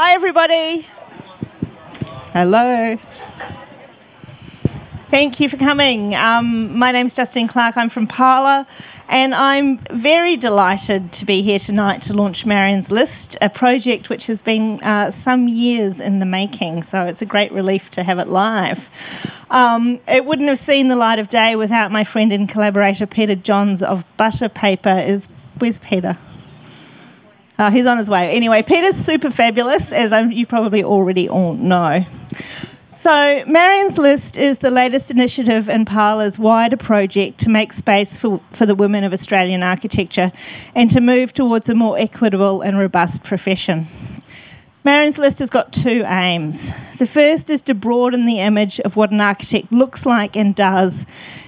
Hi, everybody. Hello. Thank you for coming. Um, my name's Justine Clark. I'm from Parlour, and I'm very delighted to be here tonight to launch Marion's List, a project which has been uh, some years in the making. So it's a great relief to have it live. Um, it wouldn't have seen the light of day without my friend and collaborator Peter Johns of Butter Paper. Is where's Peter? Uh, he's on his way. Anyway, Peter's super fabulous, as I'm, you probably already all know. So, Marion's List is the latest initiative in Parlour's wider project to make space for, for the women of Australian architecture and to move towards a more equitable and robust profession. Marion's List has got two aims. The first is to broaden the image of what an architect looks like and does,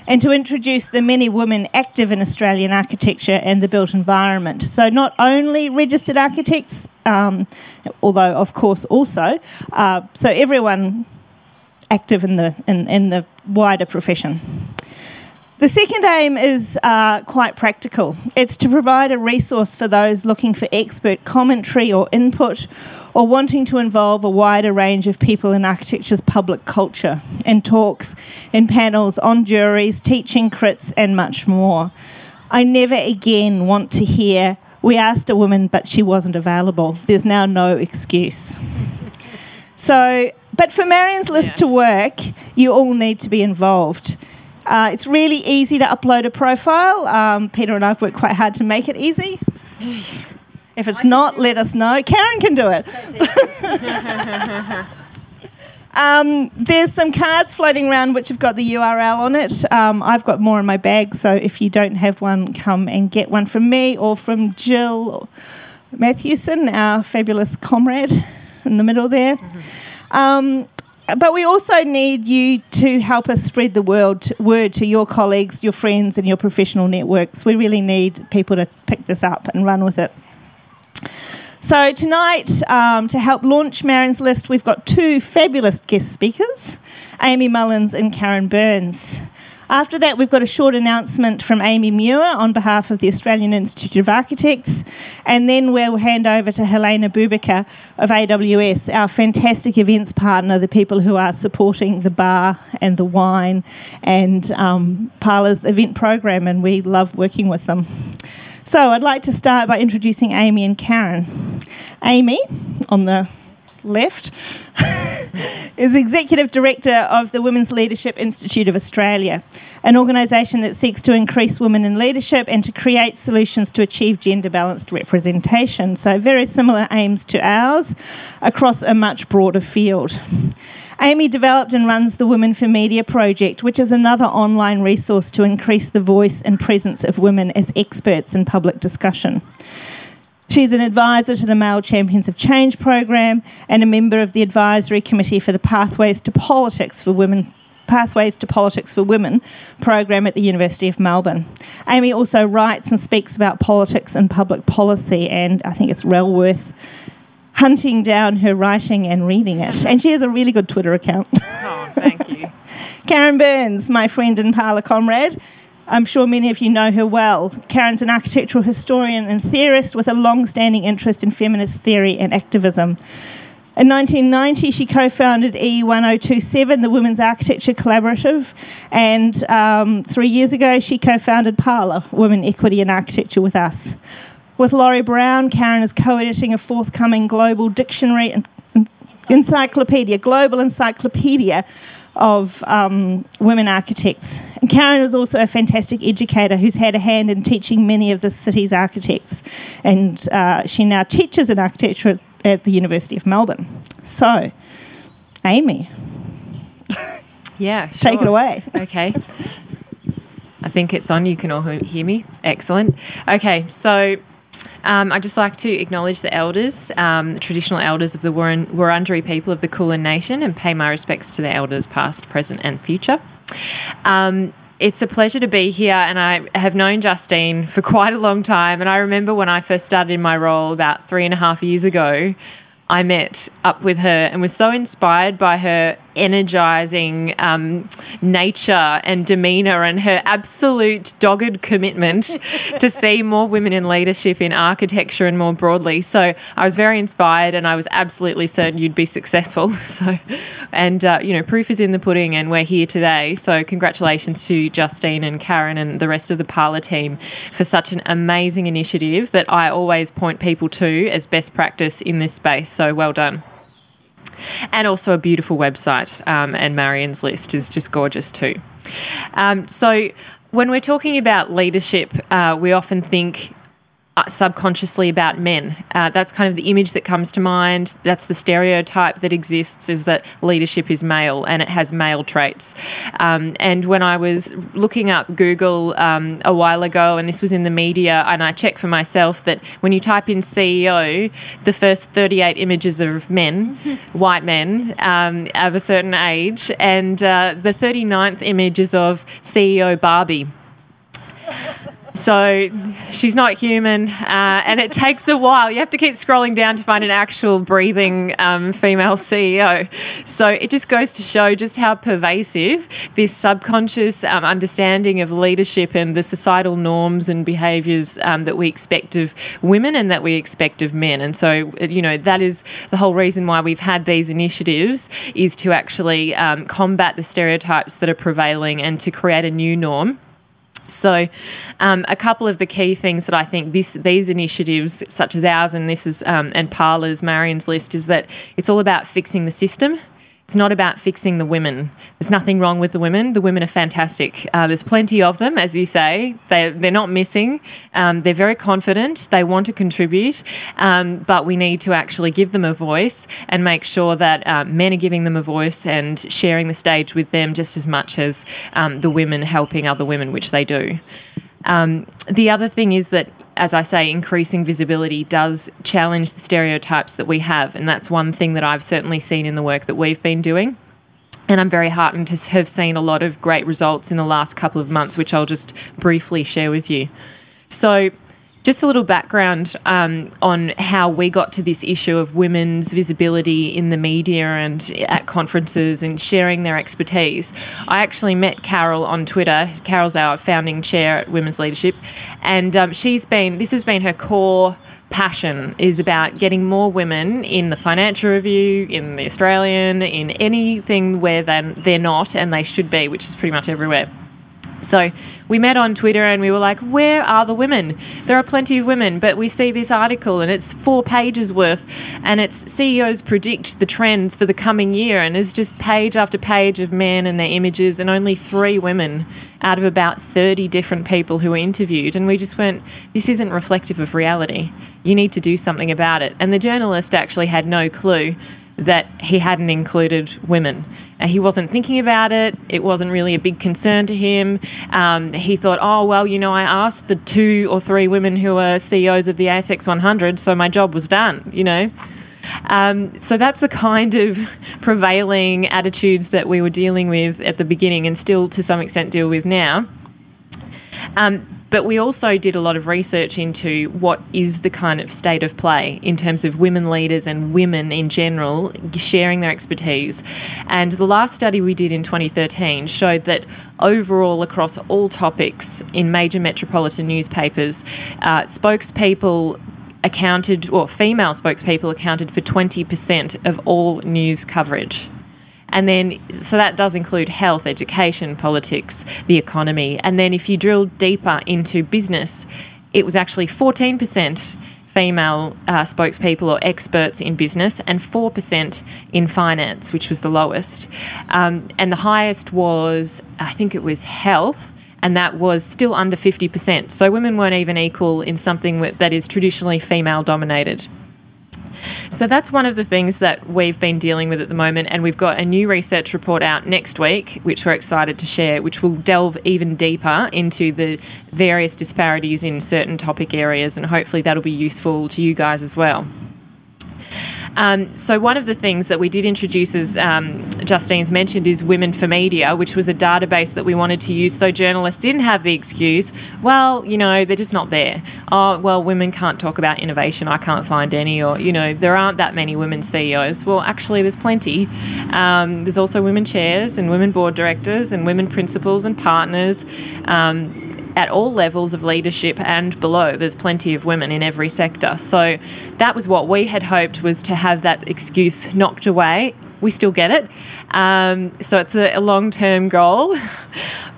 and to introduce the many women active in Australian architecture and the built environment. So, not only registered architects, um, although, of course, also, uh, so everyone active in the, in, in the wider profession. The second aim is uh, quite practical. It's to provide a resource for those looking for expert commentary or input or wanting to involve a wider range of people in architecture's public culture in talks, in panels, on juries, teaching crits, and much more. I never again want to hear, we asked a woman, but she wasn't available. There's now no excuse. So but for Marion's list yeah. to work, you all need to be involved. Uh, it's really easy to upload a profile. Um, Peter and I have worked quite hard to make it easy. If it's not, let us know. Karen can do it. um, there's some cards floating around which have got the URL on it. Um, I've got more in my bag, so if you don't have one, come and get one from me or from Gill Matthewson, our fabulous comrade in the middle there. Mm-hmm. Um, but we also need you to help us spread the world, word to your colleagues, your friends, and your professional networks. We really need people to pick this up and run with it. So, tonight, um, to help launch Marion's List, we've got two fabulous guest speakers Amy Mullins and Karen Burns. After that, we've got a short announcement from Amy Muir on behalf of the Australian Institute of Architects, and then we'll hand over to Helena Bubica of AWS, our fantastic events partner, the people who are supporting the bar and the wine and um, Parlour's event program, and we love working with them. So I'd like to start by introducing Amy and Karen. Amy, on the left, is Executive Director of the Women's Leadership Institute of Australia, an organisation that seeks to increase women in leadership and to create solutions to achieve gender balanced representation. So, very similar aims to ours across a much broader field. Amy developed and runs the Women for Media project, which is another online resource to increase the voice and presence of women as experts in public discussion. She's an advisor to the Male Champions of Change program and a member of the advisory committee for the Pathways to Politics for Women Pathways to Politics for Women program at the University of Melbourne. Amy also writes and speaks about politics and public policy, and I think it's well worth hunting down her writing and reading it. And she has a really good Twitter account. Oh, thank you. Karen Burns, my friend and parlour comrade, I'm sure many of you know her well. Karen's an architectural historian and theorist with a long standing interest in feminist theory and activism. In 1990, she co founded E1027, the Women's Architecture Collaborative, and um, three years ago, she co founded Parlour, Women, Equity and Architecture with us. With Lori Brown, Karen is co editing a forthcoming global dictionary and encyclopedia, global encyclopedia of um, women architects. And Karen is also a fantastic educator who's had a hand in teaching many of the city's architects, and uh, she now teaches in architecture at the University of Melbourne. So, Amy. Yeah, sure. Take it away. Okay. I think it's on. You can all hear me. Excellent. Okay, so um, I'd just like to acknowledge the elders, um, the traditional elders of the Wurundjeri people of the Kulin Nation, and pay my respects to the elders past, present, and future. Um, it's a pleasure to be here, and I have known Justine for quite a long time. And I remember when I first started in my role about three and a half years ago, I met up with her and was so inspired by her energizing um, nature and demeanor and her absolute dogged commitment to see more women in leadership in architecture and more broadly. So I was very inspired and I was absolutely certain you'd be successful. So, and uh, you know, proof is in the pudding and we're here today. So congratulations to Justine and Karen and the rest of the Parlour team for such an amazing initiative that I always point people to as best practice in this space. So well done and also a beautiful website. Um, and Marion's list is just gorgeous too. Um, so, when we're talking about leadership, uh, we often think subconsciously about men. Uh, that's kind of the image that comes to mind. That's the stereotype that exists is that leadership is male and it has male traits. Um, and when I was looking up Google um, a while ago, and this was in the media, and I checked for myself that when you type in CEO, the first 38 images of men, white men um, of a certain age, and uh, the 39th image is of CEO Barbie. So she's not human, uh, and it takes a while. You have to keep scrolling down to find an actual breathing um, female CEO. So it just goes to show just how pervasive this subconscious um, understanding of leadership and the societal norms and behaviours um, that we expect of women and that we expect of men. And so, you know, that is the whole reason why we've had these initiatives is to actually um, combat the stereotypes that are prevailing and to create a new norm so, um, a couple of the key things that I think this these initiatives, such as ours and this is um, and Parlour's Marion's list, is that it's all about fixing the system. It's not about fixing the women. There's nothing wrong with the women. The women are fantastic. Uh, there's plenty of them, as you say. They, they're not missing. Um, they're very confident. They want to contribute. Um, but we need to actually give them a voice and make sure that uh, men are giving them a voice and sharing the stage with them just as much as um, the women helping other women, which they do. Um, the other thing is that as I say, increasing visibility does challenge the stereotypes that we have. And that's one thing that I've certainly seen in the work that we've been doing. And I'm very heartened to have seen a lot of great results in the last couple of months, which I'll just briefly share with you. So, just a little background um, on how we got to this issue of women's visibility in the media and at conferences and sharing their expertise. I actually met Carol on Twitter. Carol's our founding chair at Women's Leadership, and um, she's been this has been her core passion is about getting more women in the Financial Review, in the Australian, in anything where they're, not and they should be, which is pretty much everywhere. So we met on Twitter and we were like, where are the women? There are plenty of women, but we see this article and it's four pages worth and it's CEOs predict the trends for the coming year and it's just page after page of men and their images and only three women out of about 30 different people who were interviewed. And we just went, this isn't reflective of reality. You need to do something about it. And the journalist actually had no clue that he hadn't included women. Uh, he wasn't thinking about it. It wasn't really a big concern to him. Um, he thought, oh, well, you know, I asked the two or three women who are CEOs of the ASX 100, so my job was done, you know. Um, so that's the kind of prevailing attitudes that we were dealing with at the beginning and still to some extent deal with now. Um, but we also did a lot of research into what is the kind of state of play in terms of women leaders and women in general sharing their expertise. And the last study we did in 2013 showed that overall, across all topics in major metropolitan newspapers, uh, spokespeople accounted, or female spokespeople accounted for 20% of all news coverage. And then, so that does include health, education, politics, the economy. And then, if you drill deeper into business, it was actually 14% female uh, spokespeople or experts in business and 4% in finance, which was the lowest. Um, and the highest was, I think it was health. And that was still under 50%. So women weren't even equal in something that is traditionally female dominated. So that's one of the things that we've been dealing with at the moment, and we've got a new research report out next week, which we're excited to share, which will delve even deeper into the various disparities in certain topic areas, and hopefully that'll be useful to you guys as well. Um, so one of the things that we did introduce, as um, Justine's mentioned, is Women for Media, which was a database that we wanted to use so journalists didn't have the excuse, well, you know, they're just not there. Oh, well, women can't talk about innovation. I can't find any, or you know, there aren't that many women CEOs. Well, actually, there's plenty. Um, there's also women chairs and women board directors and women principals and partners. Um, at all levels of leadership and below. There's plenty of women in every sector. So that was what we had hoped was to have that excuse knocked away. We still get it. Um, so it's a, a long term goal.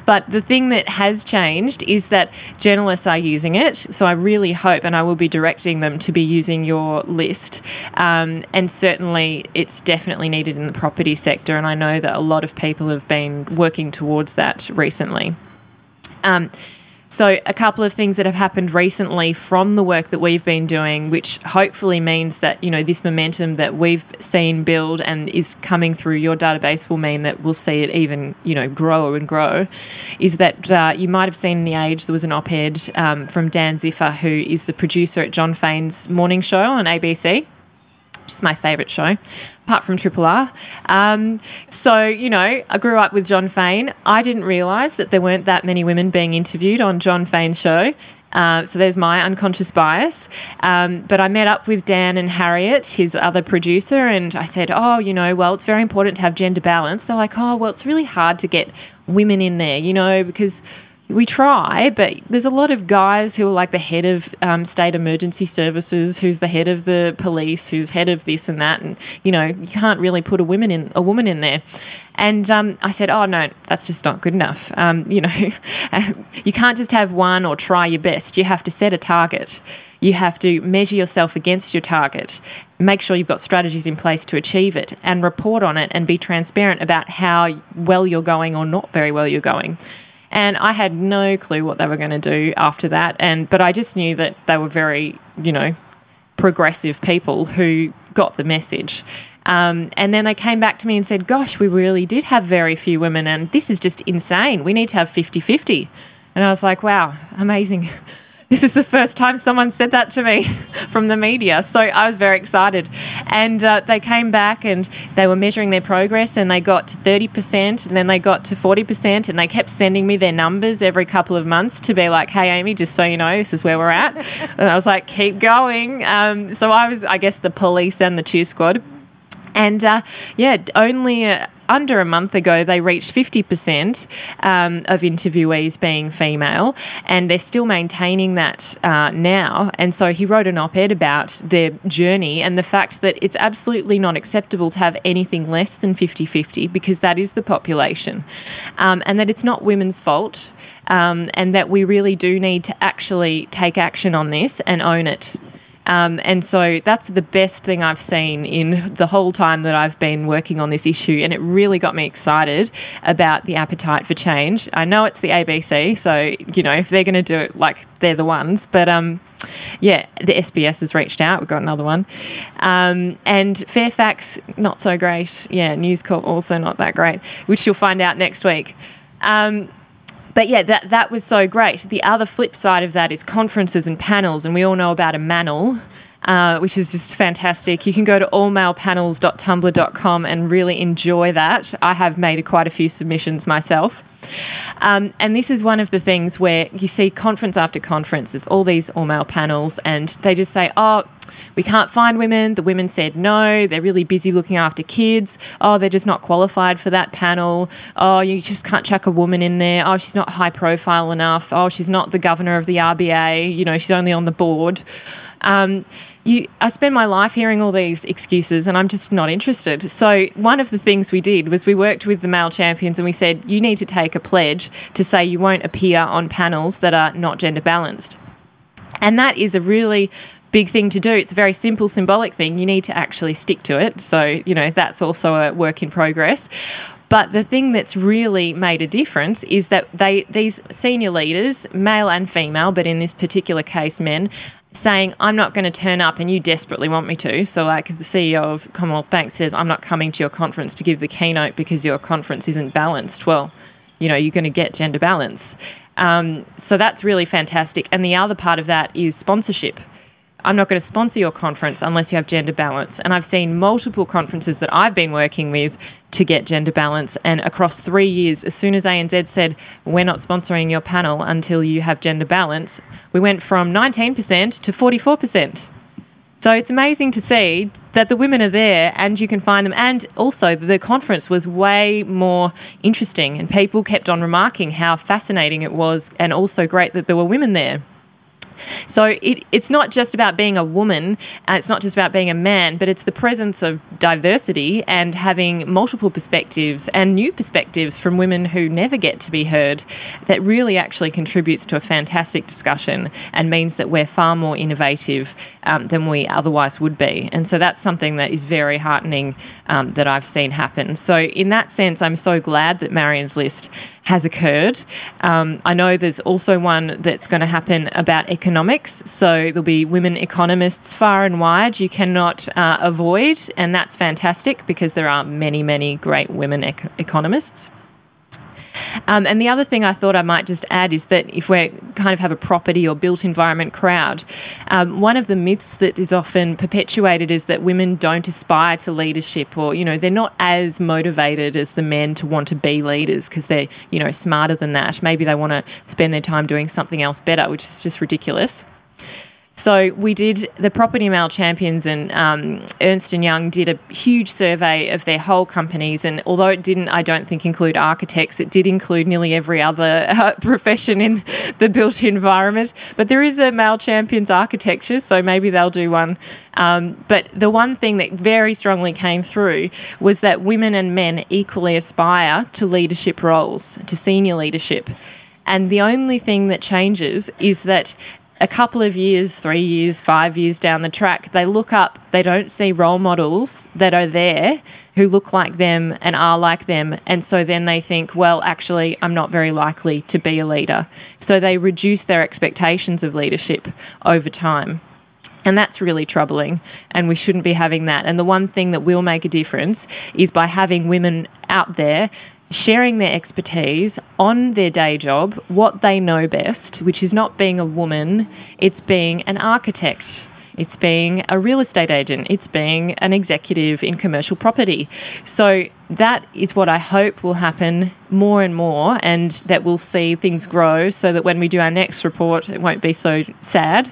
But the thing that has changed is that journalists are using it. So I really hope, and I will be directing them to be using your list. Um, and certainly, it's definitely needed in the property sector. And I know that a lot of people have been working towards that recently. Um, so, a couple of things that have happened recently from the work that we've been doing, which hopefully means that, you know, this momentum that we've seen build and is coming through your database will mean that we'll see it even, you know, grow and grow, is that uh, you might have seen in The Age there was an op ed um, from Dan Ziffer, who is the producer at Jon Faine's morning show on ABC which is my favourite show, apart from Triple R. Um, so, you know, I grew up with Jon Faine. I didn't realise that there weren't that many women being interviewed on Jon Faine's show. Uh, so there's my unconscious bias. Um, but I met up with Dan and Harriet, his other producer, and I said, Oh, you know, well, it's very important to have gender balance. They're like, Oh, well, it's really hard to get women in there, you know, because we try, but there's a lot of guys who are like the head of um, state emergency services, who's the head of the police, who's head of this and that, and you know you can't really put a woman in a woman in there. And um, I said, oh no, that's just not good enough. Um, you know, you can't just have one or try your best. You have to set a target. You have to measure yourself against your target, make sure you've got strategies in place to achieve it, and report on it and be transparent about how well you're going or not very well you're going and I had no clue what they were going to do after that. And but I just knew that they were very, you know, progressive people who got the message. Um, and then they came back to me and said, Gosh, we really did have very few women, and this is just insane. We need to have 50 50. And I was like, Wow, amazing. This is the first time someone said that to me from the media. So I was very excited. And uh, they came back and they were measuring their progress and they got to 30% and then they got to 40% and they kept sending me their numbers every couple of months to be like, hey, Amy, just so you know, this is where we're at. and I was like, keep going. Um, so I was, I guess, the police and the cheer squad. And uh, yeah, only uh, under a month ago, they reached 50% um, of interviewees being female, and they're still maintaining that uh, now. And so he wrote an op ed about their journey and the fact that it's absolutely not acceptable to have anything less than 50 50 because that is the population, um, and that it's not women's fault. Um, and that we really do need to actually take action on this and own it. Um, and so that's the best thing I've seen in the whole time that I've been working on this issue. And it really got me excited about the appetite for change. I know it's the ABC, so, you know, if they're going to do it, like, they're the ones. But, um, yeah, the SBS has reached out. We've got another one. Um, and Fairfax, not so great. Yeah, News Corp, also not that great, which you'll find out next week. Um, but yeah, that that was so great. The other flip side of that is conferences and panels, and we all know about a manel. Uh, which is just fantastic. You can go to allmalepanels.tumblr.com and really enjoy that. I have made quite a few submissions myself. Um, and this is one of the things where you see conference after conference, there's all these all male panels, and they just say, oh, we can't find women. The women said no. They're really busy looking after kids. Oh, they're just not qualified for that panel. Oh, you just can't chuck a woman in there. Oh, she's not high profile enough. Oh, she's not the governor of the RBA. You know, she's only on the board. Um, you, I spend my life hearing all these excuses and I'm just not interested. So, one of the things we did was we worked with the male champions and we said, you need to take a pledge to say you won't appear on panels that are not gender balanced. And that is a really big thing to do. It's a very simple symbolic thing. You need to actually stick to it. So, you know, that's also a work in progress. But the thing that's really made a difference is that they these senior leaders, male and female, but in this particular case men, saying, I'm not going to turn up and you desperately want me to. So, like the CEO of Commonwealth Bank says, I'm not coming to your conference to give the keynote because your conference isn't balanced. Well, you know, you're going to get gender balance. Um, so, that's really fantastic. And the other part of that is sponsorship. I'm not going to sponsor your conference unless you have gender balance. And I've seen multiple conferences that I've been working with to get gender balance. And across three years, as soon as ANZ said, we're not sponsoring your panel until you have gender balance, we went from 19% to 44%. So it's amazing to see that the women are there and you can find them. And also, the conference was way more interesting, and people kept on remarking how fascinating it was, and also great that there were women there. So it, it's not just about being a woman, uh, it's not just about being a man, but it's the presence of diversity and having multiple perspectives and new perspectives from women who never get to be heard that really actually contributes to a fantastic discussion and means that we're far more innovative um, than we otherwise would be. And so that's something that is very heartening um, that I've seen happen. So, in that sense, I'm so glad that Marion's List has occurred. Um, I know there's also one that's going to happen about economics. So there'll be women economists far and wide you cannot uh, avoid, and that's fantastic because there are many, many great women ec- economists. Um, and the other thing I thought I might just add is that if we kind of have a property or built environment crowd, um, one of the myths that is often perpetuated is that women don't aspire to leadership or, you know, they're not as motivated as the men to want to be leaders because they're, you know, smarter than that. Maybe they want to spend their time doing something else better, which is just ridiculous. So we did the Property Male Champions and um, Ernst and Young did a huge survey of their whole companies, and although it didn't, I don't think include architects, it did include nearly every other uh, profession in the built environment. But there is a Mail Champions architecture, so maybe they'll do one. Um, but the one thing that very strongly came through was that women and men equally aspire to leadership roles, to senior leadership. And the only thing that changes is that a couple of years, three years, five years down the track, they look up, they don't see role models that are there who look like them and are like them. And so then they think, well, actually, I'm not very likely to be a leader. So they reduce their expectations of leadership over time. And that's really troubling, and we shouldn't be having that. And the one thing that will make a difference is by having women out there sharing their expertise on their day job, what they know best, which is not being a woman, it's being an architect. It's being a real estate agent. It's being an executive in commercial property. So, that is what I hope will happen more and more, and that we'll see things grow so that when we do our next report, it won't be so sad.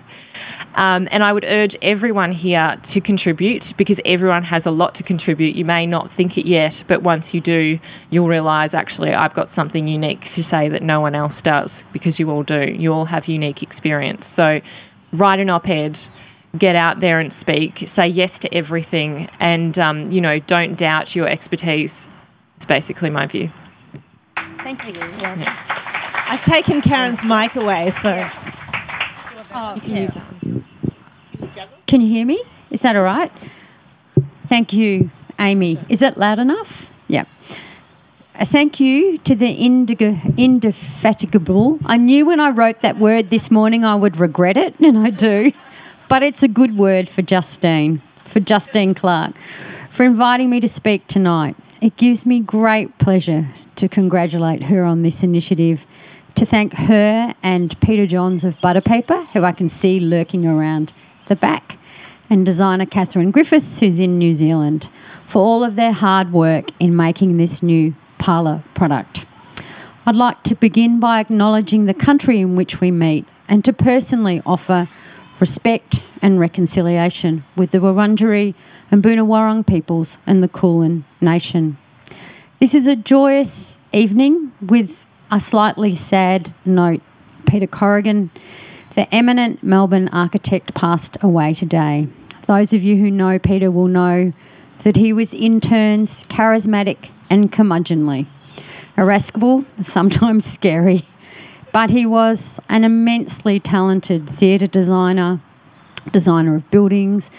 Um, and I would urge everyone here to contribute because everyone has a lot to contribute. You may not think it yet, but once you do, you'll realise actually I've got something unique to say that no one else does because you all do. You all have unique experience. So write an op ed, get out there and speak, say yes to everything, and um, you know, don't doubt your expertise. It's basically my view. Thank you. Yeah. I've taken Karen's mic away, so. Yeah. Oh, you can yeah. use that. Can you hear me? Is that all right? Thank you, Amy. Is it loud enough? Yeah. Uh, thank you to the indefatigable. I knew when I wrote that word this morning I would regret it, and I do. But it's a good word for Justine, for Justine Clark, for inviting me to speak tonight. It gives me great pleasure to congratulate her on this initiative, to thank her and Peter Johns of Butter Paper, who I can see lurking around the back, and designer Catherine Griffiths, who's in New Zealand, for all of their hard work in making this new parlour product. I'd like to begin by acknowledging the country in which we meet and to personally offer respect and reconciliation with the Wurundjeri and Boonwurrung peoples and the Kulin Nation. This is a joyous evening with a slightly sad note. Peter Corrigan, the eminent Melbourne architect, passed away today. Those of you who know Peter will know that he was in turns charismatic and curmudgeonly, irascible, sometimes scary, but he was an immensely talented theatre designer, designer of buildings,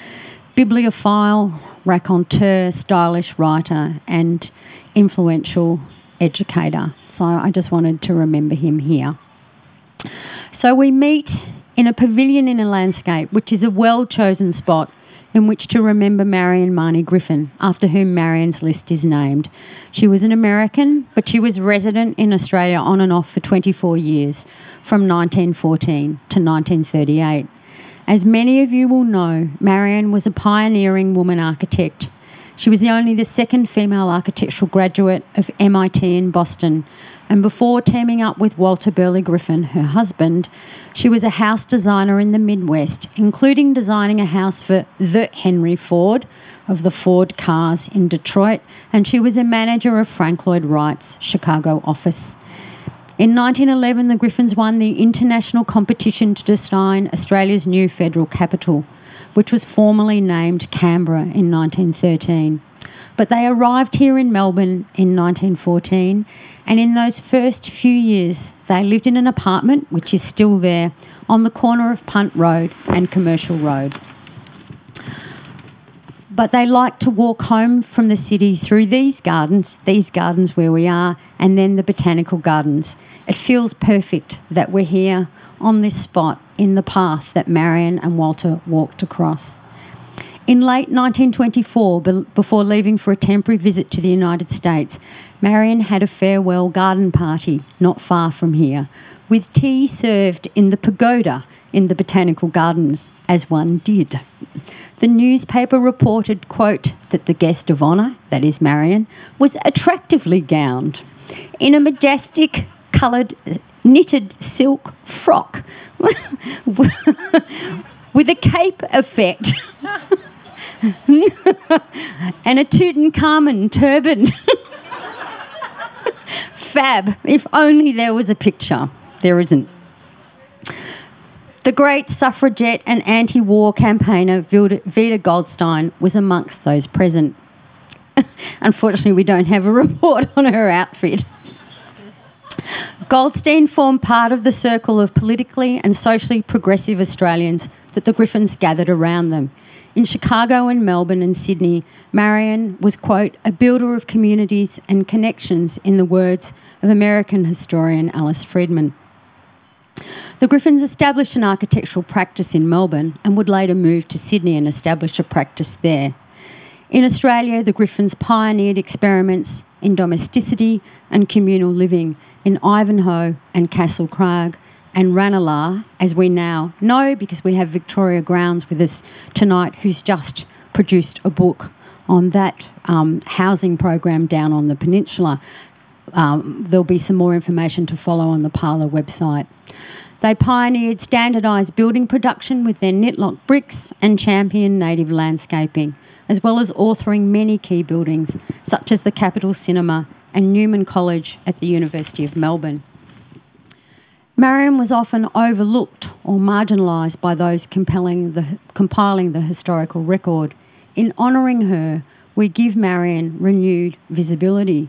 bibliophile, raconteur, stylish writer, and influential educator. So I just wanted to remember him here. So we meet in a pavilion in a landscape, which is a well chosen spot in which to remember Marion Mahony Griffin, after whom Marion's List is named. She was an American, but she was resident in Australia on and off for 24 years, from 1914 to 1938. As many of you will know, Marion was a pioneering woman architect. She was the only the second female architectural graduate of MIT in Boston, and before teaming up with Walter Burley Griffin, her husband, she was a house designer in the Midwest, including designing a house for the Henry Ford of the Ford cars in Detroit, and she was a manager of Frank Lloyd Wright's Chicago office. In 1911, the Griffins won the international competition to design Australia's new federal capital, which was formally named Canberra in 1913. But they arrived here in Melbourne in 1914, and in those first few years, they lived in an apartment, which is still there, on the corner of Punt Road and Commercial Road. But they like to walk home from the city through these gardens, these gardens where we are, and then the botanical gardens. It feels perfect that we're here on this spot in the path that Marion and Walter walked across. In late 1924, before leaving for a temporary visit to the United States, Marion had a farewell garden party not far from here, with tea served in the pagoda in the botanical gardens, as one did. The newspaper reported, quote, that the guest of honour, that is Marion, was attractively gowned in a majestic coloured knitted silk frock with a cape effect and a Tutankhamun turban. Fab. If only there was a picture. There isn't. The great suffragette and anti war campaigner Vida Goldstein was amongst those present. Unfortunately, we don't have a report on her outfit. Goldstein formed part of the circle of politically and socially progressive Australians that the Griffins gathered around them. In Chicago and Melbourne and Sydney, Marion was, quote, a builder of communities and connections, in the words of American historian Alice Friedman. The Griffins established an architectural practice in Melbourne and would later move to Sydney and establish a practice there. In Australia, the Griffins pioneered experiments in domesticity and communal living in Ivanhoe and Castlecrag and Ranelagh, as we now know because we have Victoria Grounds with us tonight, who's just produced a book on that um, housing program down on the peninsula. Um, there'll be some more information to follow on the Parlour website. They pioneered standardised building production with their knitlock bricks and championed native landscaping, as well as authoring many key buildings such as the Capitol Cinema and Newman College at the University of Melbourne. Marion was often overlooked or marginalised by those the, compiling the historical record. In honouring her, we give Marion renewed visibility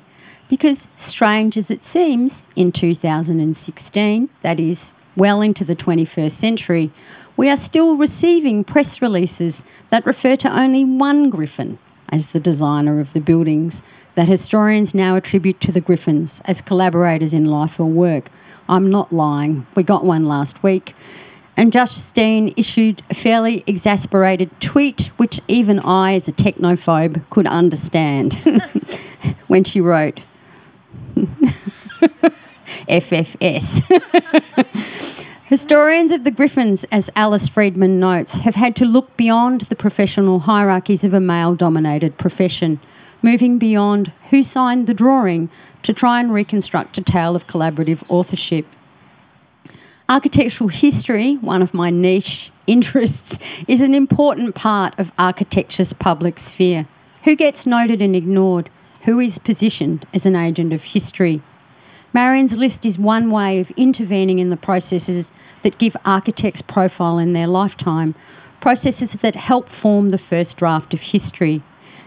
because, strange as it seems, in 2016, that is, well into the 21st century, we are still receiving press releases that refer to only one Griffin as the designer of the buildings that historians now attribute to the Griffins as collaborators in life or work. I'm not lying. We got one last week. And Justine issued a fairly exasperated tweet, which even I, as a technophobe, could understand when she wrote FFS. Historians of the Griffins, as Alice Friedman notes, have had to look beyond the professional hierarchies of a male dominated profession, moving beyond who signed the drawing to try and reconstruct a tale of collaborative authorship. Architectural history, one of my niche interests, is an important part of architecture's public sphere. Who gets noted and ignored? Who is positioned as an agent of history? Marion's list is one way of intervening in the processes that give architects profile in their lifetime, processes that help form the first draft of history.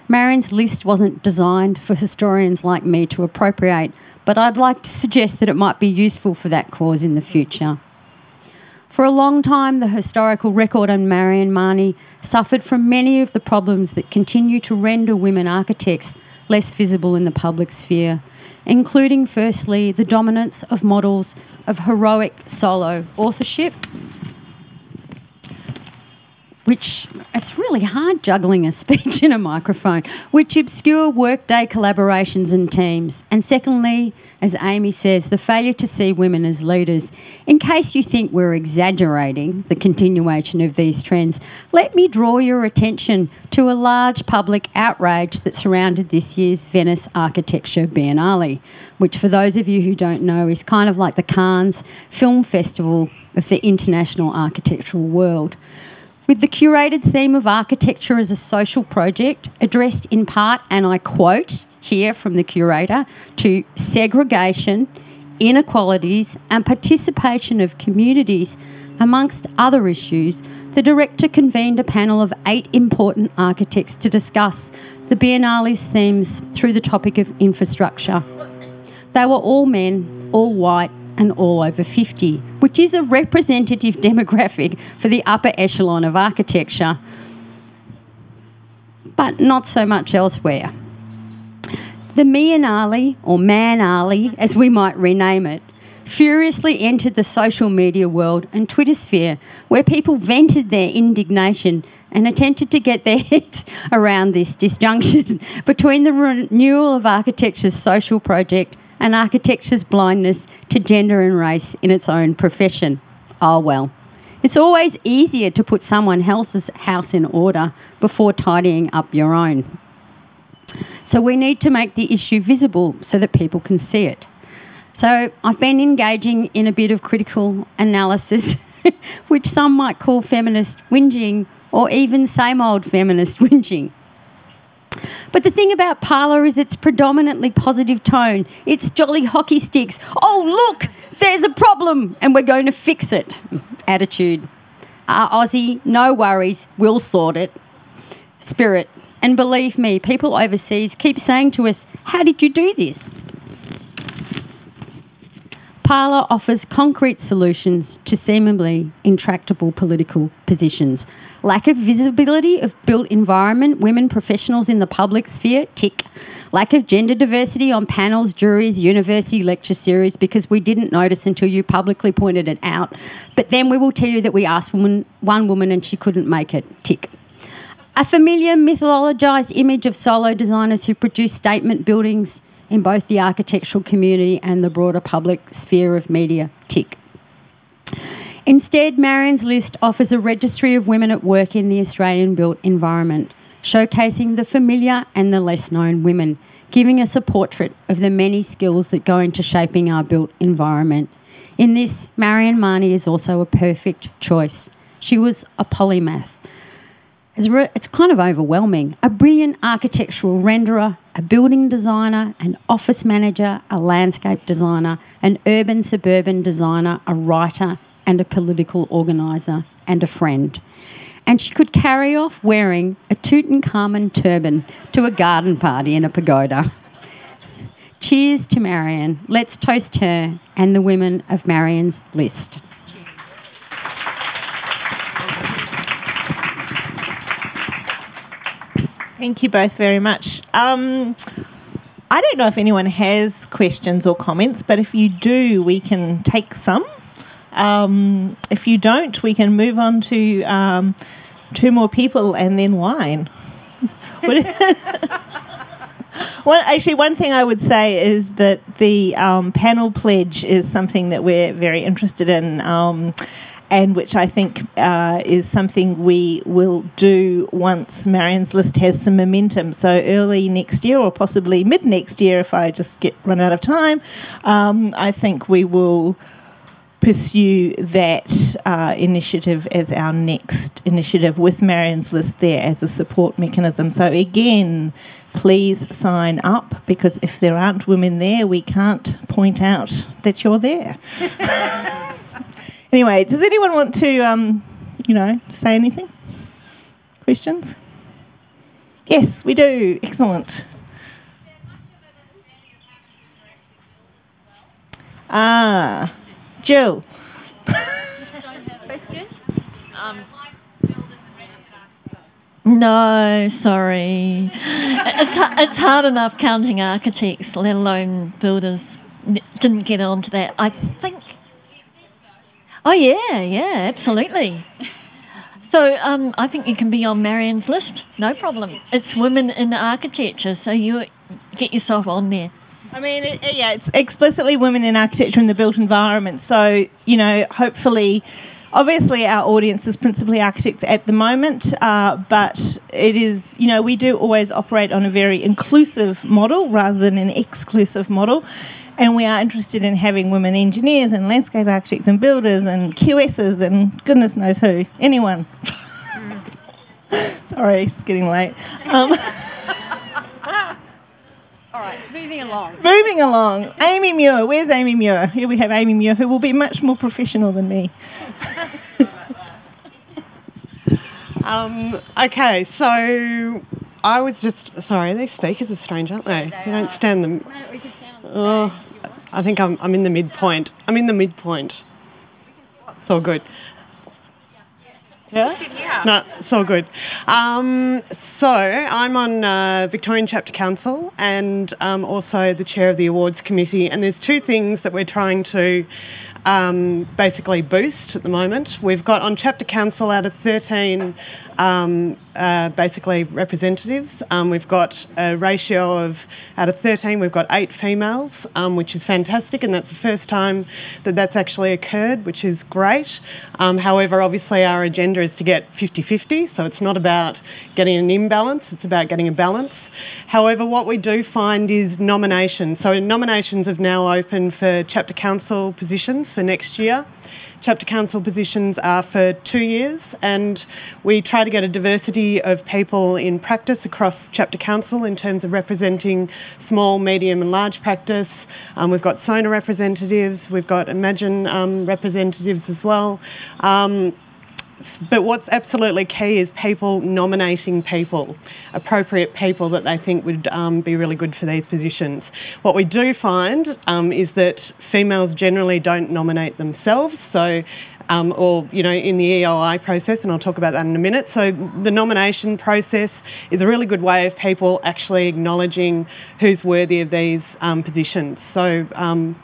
Marion's list wasn't designed for historians like me to appropriate, but I'd like to suggest that it might be useful for that cause in the future. For a long time, the historical record on Marion Mahony suffered from many of the problems that continue to render women architects less visible in the public sphere including firstly the dominance of models of heroic solo authorship. Which it's really hard juggling a speech in a microphone, which obscure workday collaborations and teams. And secondly, as Amy says, the failure to see women as leaders. In case you think we're exaggerating the continuation of these trends, let me draw your attention to a large public outrage that surrounded this year's Venice Architecture Biennale, which, for those of you who don't know, is kind of like the Cannes Film Festival of the international architectural world with the curated theme of architecture as a social project addressed in part, and I quote here from the curator, to segregation, inequalities, and participation of communities, amongst other issues, the director convened a panel of eight important architects to discuss the Biennale's themes through the topic of infrastructure. They were all men, all white, and all over 50, which is a representative demographic for the upper echelon of architecture, but not so much elsewhere. The Mianali, or Manali, as we might rename it, furiously entered the social media world and Twitter sphere, where people vented their indignation and attempted to get their heads around this disjunction between the renewal of architecture's social project and architecture's blindness to gender and race in its own profession. Oh well. It's always easier to put someone else's house in order before tidying up your own. So we need to make the issue visible so that people can see it. So I've been engaging in a bit of critical analysis, which some might call feminist whinging or even same old feminist whinging. But the thing about Parlour is its predominantly positive tone. It's jolly hockey sticks. Oh, look, there's a problem and we're going to fix it. Attitude. Uh, Aussie, no worries, we'll sort it. Spirit. And believe me, people overseas keep saying to us, How did you do this? Parlour offers concrete solutions to seemingly intractable political positions. Lack of visibility of built environment, women professionals in the public sphere, tick. Lack of gender diversity on panels, juries, university lecture series, because we didn't notice until you publicly pointed it out. But then we will tell you that we asked woman, one woman and she couldn't make it, tick. A familiar mythologised image of solo designers who produce statement buildings in both the architectural community and the broader public sphere of media tick. Instead, Marion's list offers a registry of women at work in the Australian built environment, showcasing the familiar and the less known women, giving us a portrait of the many skills that go into shaping our built environment. In this, Marion Mahony is also a perfect choice. She was a polymath, it's, re- it's kind of overwhelming. A brilliant architectural renderer, a building designer, an office manager, a landscape designer, an urban suburban designer, a writer, and a political organiser, and a friend. And she could carry off wearing a Tutankhamun turban to a garden party in a pagoda. Cheers to Marion. Let's toast her and the women of Marion's list. Thank you both very much. Um, I don't know if anyone has questions or comments, but if you do, we can take some. Um, if you don't, we can move on to um, two more people and then wine. actually, one thing I would say is that the um, panel pledge is something that we're very interested in. Um, and which I think uh, is something we will do once Marion's List has some momentum. So early next year, or possibly mid next year, if I just get run out of time, um, I think we will pursue that uh, initiative as our next initiative with Marion's List there as a support mechanism. So again, please sign up because if there aren't women there, we can't point out that you're there. Anyway, does anyone want to, um, you know, say anything? Questions? Yes, we do. Excellent. Ah, Jill. No, sorry. It's, it's hard enough counting architects, let alone builders. Didn't get onto that. I think Oh, yeah, yeah, absolutely. So um, I think you can be on Marion's list. No problem. It's women in architecture, so you get yourself on there. I mean, it, yeah, it's explicitly women in architecture in the built environment. So, you know, hopefully, obviously, our audience is principally architects at the moment, uh, but it is, you know, we do always operate on a very inclusive model rather than an exclusive model. And we are interested in having women engineers and landscape architects and builders and QSs and goodness knows who. Anyone. Sorry, it's getting late. Um, All right, moving along. Moving along, Amy Muir. Where's Amy Muir? Here we have Amy Muir, who will be much more professional than me. Um, okay, so I was just sorry. These speakers are strange, aren't they? you don't stand them. Oh, I think I'm, I'm in the midpoint. I'm in the midpoint. It's all good. Yeah? No, it's all good. Um, so I'm on uh, Victorian Chapter Council and um, also the chair of the awards committee. And there's two things that we're trying to um, basically boost at the moment. We've got on Chapter Council out of 13 um, uh, basically representatives. Um, we've got a ratio of out of 13, we've got eight females, um, which is fantastic, and that's the first time that that's actually occurred, which is great. Um, however, obviously, our agenda is to get 50 50, so it's not about getting an imbalance, it's about getting a balance. However, what we do find is nominations. So, nominations have now opened for chapter council positions for next year. Chapter council positions are for two years, and we try to get a diversity of people in practice across chapter council in terms of representing small, medium, and large practice. Um, we've got SONA representatives, we've got EmAGN um, representatives as well. Um, but what's absolutely key is people nominating people, appropriate people that they think would um, be really good for these positions. What we do find um, is that females generally don't nominate themselves, so. Um, or you know in the EOI process, and I'll talk about that in a minute. So the nomination process is a really good way of people actually acknowledging who's worthy of these um, positions. So um,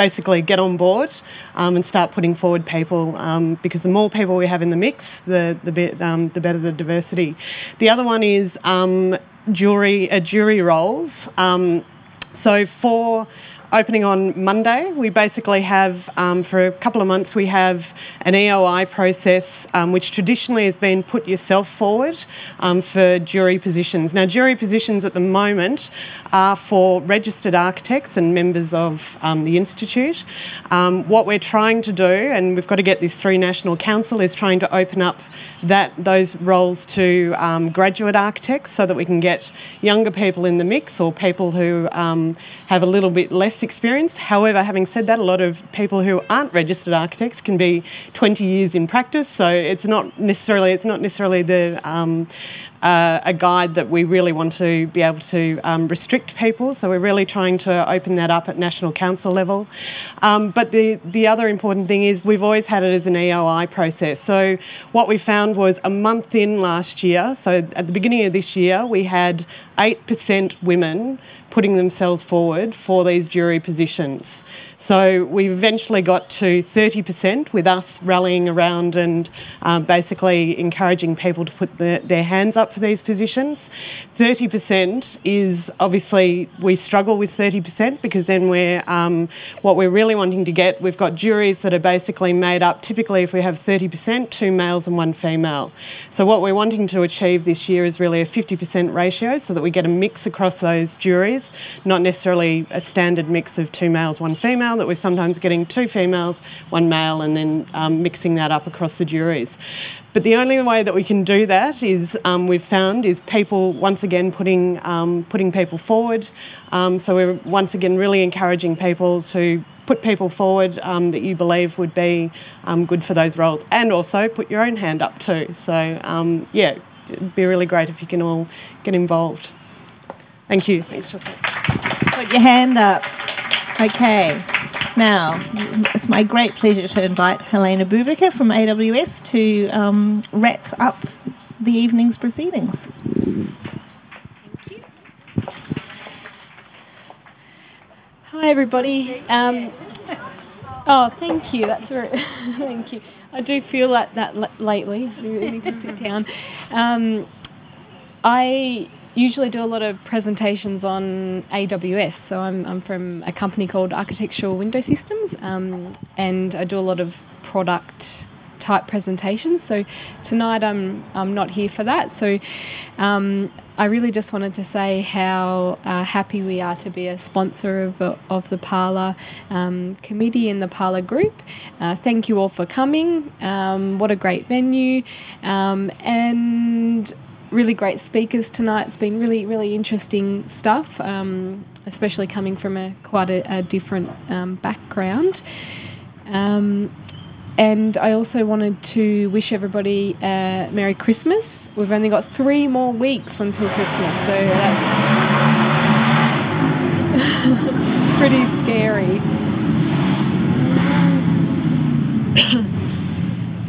basically get on board um, and start putting forward people um, because the more people we have in the mix, the the, um, the better the diversity. The other one is um, jury uh, jury roles. Um, so for opening on Monday. We basically have, um, for a couple of months, we have an EOI process um, which traditionally has been put yourself forward um, for jury positions. Now, jury positions at the moment are for registered architects and members of um, the Institute. Um, what we're trying to do, and we've got to get this through National Council, is trying to open up that those roles to um, graduate architects so that we can get younger people in the mix or people who have a little bit less experience. However, having said that, a lot of people who aren't registered architects can be 20 years in practice, so it's not necessarily it's not necessarily the um, uh, a guide that we really want to be able to um, restrict people. So we're really trying to open that up at national council level. Um, but the the other important thing is we've always had it as an EOI process. So what we found was a month in last year. So at the beginning of this year, we had eight percent women putting themselves forward for these jury positions. So we eventually got to 30% with us rallying around and um, basically encouraging people to put the, their hands up for these positions. 30% is obviously, we struggle with 30% because then we're, um, what we're really wanting to get, we've got juries that are basically made up, typically if we have 30%, two males and one female. So what we're wanting to achieve this year is really a 50% ratio so that we get a mix across those juries, not necessarily a standard mix of two males, one female, that we're sometimes getting two females, one male, and then um, mixing that up across the juries. But the only way that we can do that is um, we've found is people once again putting um, putting people forward. Um, so we're once again really encouraging people to put people forward um, that you believe would be um, good for those roles, and also put your own hand up too. So um, yeah, it'd be really great if you can all get involved. Thank you. Thanks, Jocelyn. Put your hand up. Okay. Now, it's my great pleasure to invite Helena Bubica from AWS to um, wrap up the evening's proceedings. Thank you. Hi, everybody. Um, oh, thank you. That's very, thank you. I do feel like that l- lately. I need to sit down. Um, I usually do a lot of presentations on AWS. So I'm, I'm from a company called Architectural Window Systems, um, and I do a lot of product type presentations. So tonight I'm I'm not here for that. So um, I really just wanted to say how uh, happy we are to be a sponsor of, of the Parlour um, committee and the Parlour group. Uh, thank you all for coming. Um, what a great venue. Um, and really great speakers tonight. It's been really, really interesting stuff, um, especially coming from a quite a, a different um, background. Um, and I also wanted to wish everybody a Merry Christmas. We've only got three more weeks until Christmas, so that's pretty scary.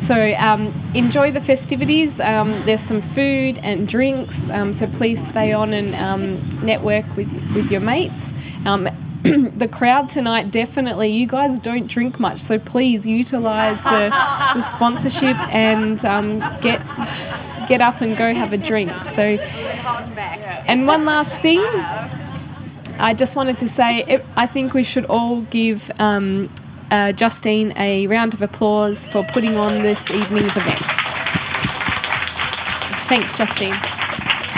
So um, enjoy the festivities. Um, there's some food and drinks, um, so please stay on and um, network with with your mates. Um, the crowd tonight definitely. You guys don't drink much, so please utilise the, the sponsorship and um, get get up and go have a drink. So, and one last thing. I just wanted to say, I think we should all give um, uh, Justine a round of applause for putting on this evening's event. Thanks, Justine.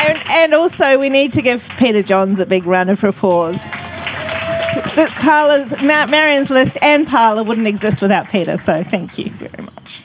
And, and also, we need to give Peter Johns a big round of applause. The Parlour's, Marion's list and Parlour wouldn't exist without Peter, so thank you very much.